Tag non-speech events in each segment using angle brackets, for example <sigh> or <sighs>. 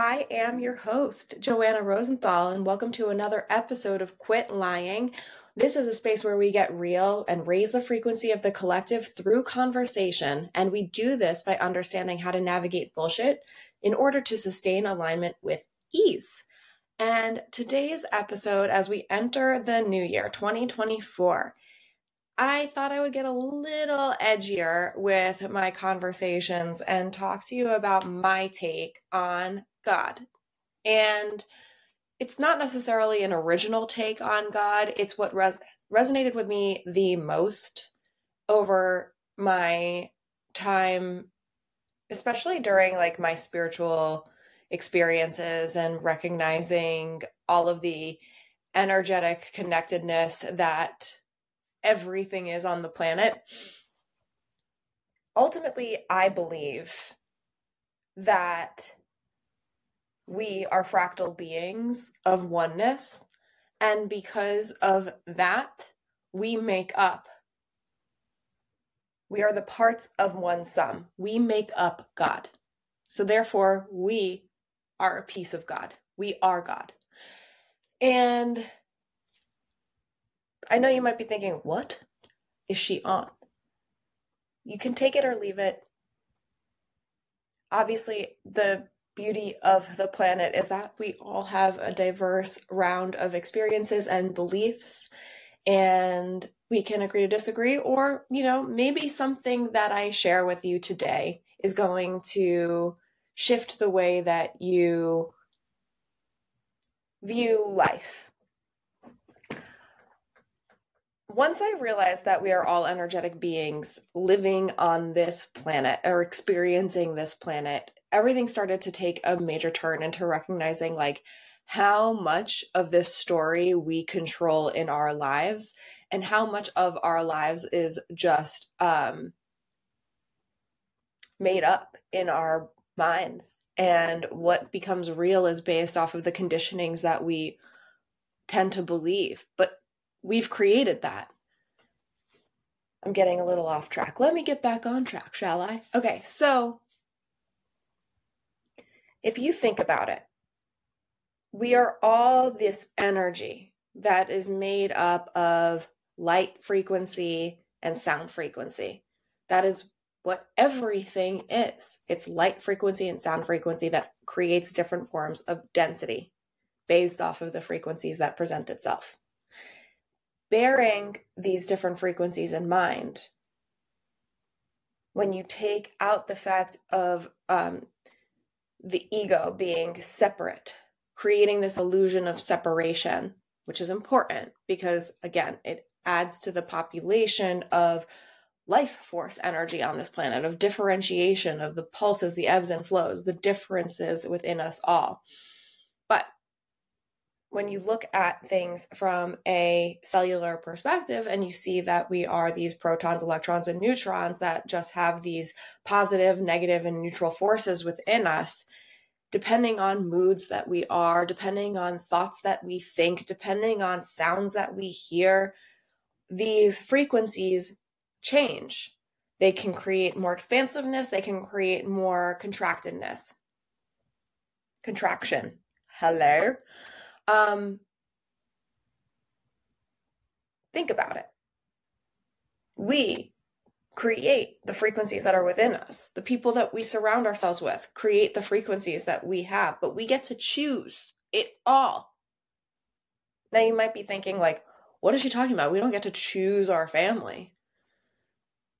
I am your host, Joanna Rosenthal, and welcome to another episode of Quit Lying. This is a space where we get real and raise the frequency of the collective through conversation. And we do this by understanding how to navigate bullshit in order to sustain alignment with ease. And today's episode, as we enter the new year, 2024, I thought I would get a little edgier with my conversations and talk to you about my take on God. And it's not necessarily an original take on God, it's what res- resonated with me the most over my time, especially during like my spiritual experiences and recognizing all of the energetic connectedness that everything is on the planet. Ultimately, I believe that we are fractal beings of oneness. And because of that, we make up. We are the parts of one sum. We make up God. So therefore, we are a piece of God. We are God. And I know you might be thinking, what is she on? You can take it or leave it. Obviously, the beauty of the planet is that we all have a diverse round of experiences and beliefs and we can agree to disagree or you know maybe something that i share with you today is going to shift the way that you view life. Once I realized that we are all energetic beings living on this planet or experiencing this planet, everything started to take a major turn into recognizing like how much of this story we control in our lives and how much of our lives is just um, made up in our minds and what becomes real is based off of the conditionings that we tend to believe but we've created that. I'm getting a little off track. Let me get back on track, shall I? Okay, so if you think about it, we are all this energy that is made up of light frequency and sound frequency. That is what everything is. It's light frequency and sound frequency that creates different forms of density based off of the frequencies that present itself bearing these different frequencies in mind, when you take out the fact of um, the ego being separate, creating this illusion of separation, which is important because, again, it adds to the population of life force energy on this planet, of differentiation, of the pulses, the ebbs and flows, the differences within us all. But when you look at things from a cellular perspective and you see that we are these protons, electrons, and neutrons that just have these positive, negative, and neutral forces within us, depending on moods that we are, depending on thoughts that we think, depending on sounds that we hear, these frequencies change. They can create more expansiveness, they can create more contractedness. Contraction. Hello. Um, think about it. We create the frequencies that are within us. The people that we surround ourselves with create the frequencies that we have, but we get to choose it all. Now you might be thinking like, what is she talking about? We don't get to choose our family.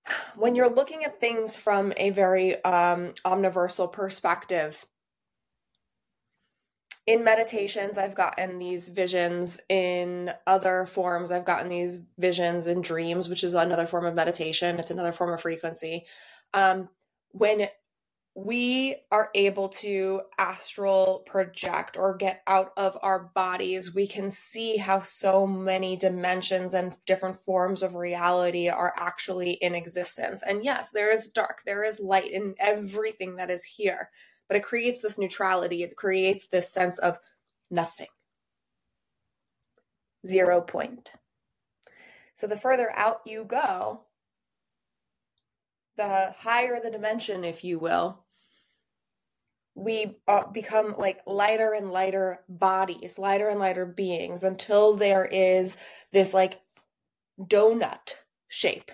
<sighs> When you're looking at things from a very um, omniversal perspective, in meditations i've gotten these visions. In other forms i've gotten these visions in dreams which is another form of meditation. It's another form of frequency. Um, when we are able to astral project or get out of our bodies, we can see how so many dimensions and different forms of reality are actually in existence. And yes, there is dark, there is light in everything that is here but it creates this neutrality. It creates this sense of nothing. Zero point. So the further out you go, the higher the dimension, if you will, we uh, become like lighter and lighter bodies, lighter and lighter beings until there is this like donut shape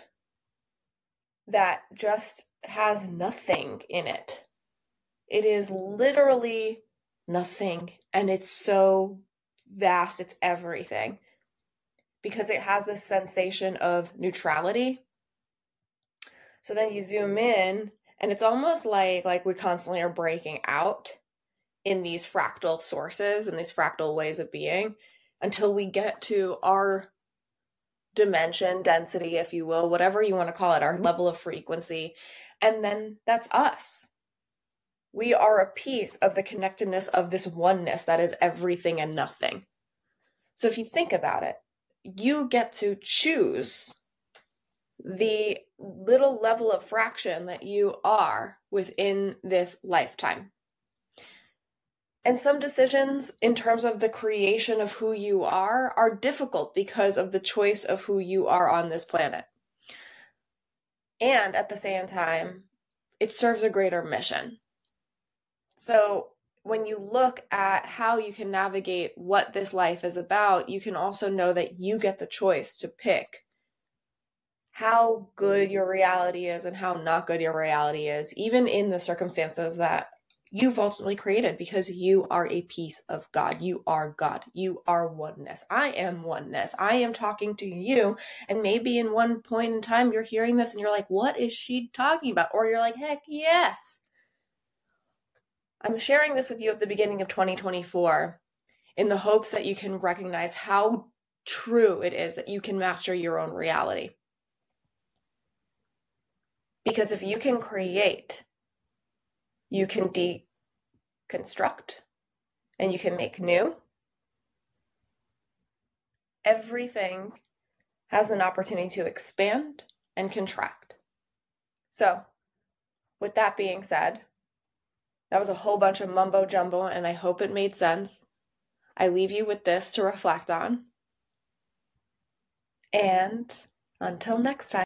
that just has nothing in it. It is literally nothing. And it's so vast, it's everything. Because it has this sensation of neutrality. So then you zoom in, and it's almost like like we constantly are breaking out in these fractal sources and these fractal ways of being until we get to our dimension, density, if you will, whatever you want to call it, our level of frequency. And then that's us. We are a piece of the connectedness of this oneness that is everything and nothing. So if you think about it, you get to choose the little level of fraction that you are within this lifetime. And some decisions in terms of the creation of who you are are difficult because of the choice of who you are on this planet. And at the same time, it serves a greater mission. So when you look at how you can navigate what this life is about, you can also know that you get the choice to pick how good your reality is and how not good your reality is, even in the circumstances that you've ultimately created because you are a piece of God. You are God. You are oneness. I am oneness. I am talking to you. And maybe in one point in time, you're hearing this and you're like, what is she talking about? Or you're like, heck yes. I'm sharing this with you at the beginning of 2024 in the hopes that you can recognize how true it is that you can master your own reality. Because if you can create you can deconstruct and you can make new. Everything has an opportunity to expand and contract. So, with that being said, that was a whole bunch of mumbo jumbo, and I hope it made sense. I leave you with this to reflect on. And until next time.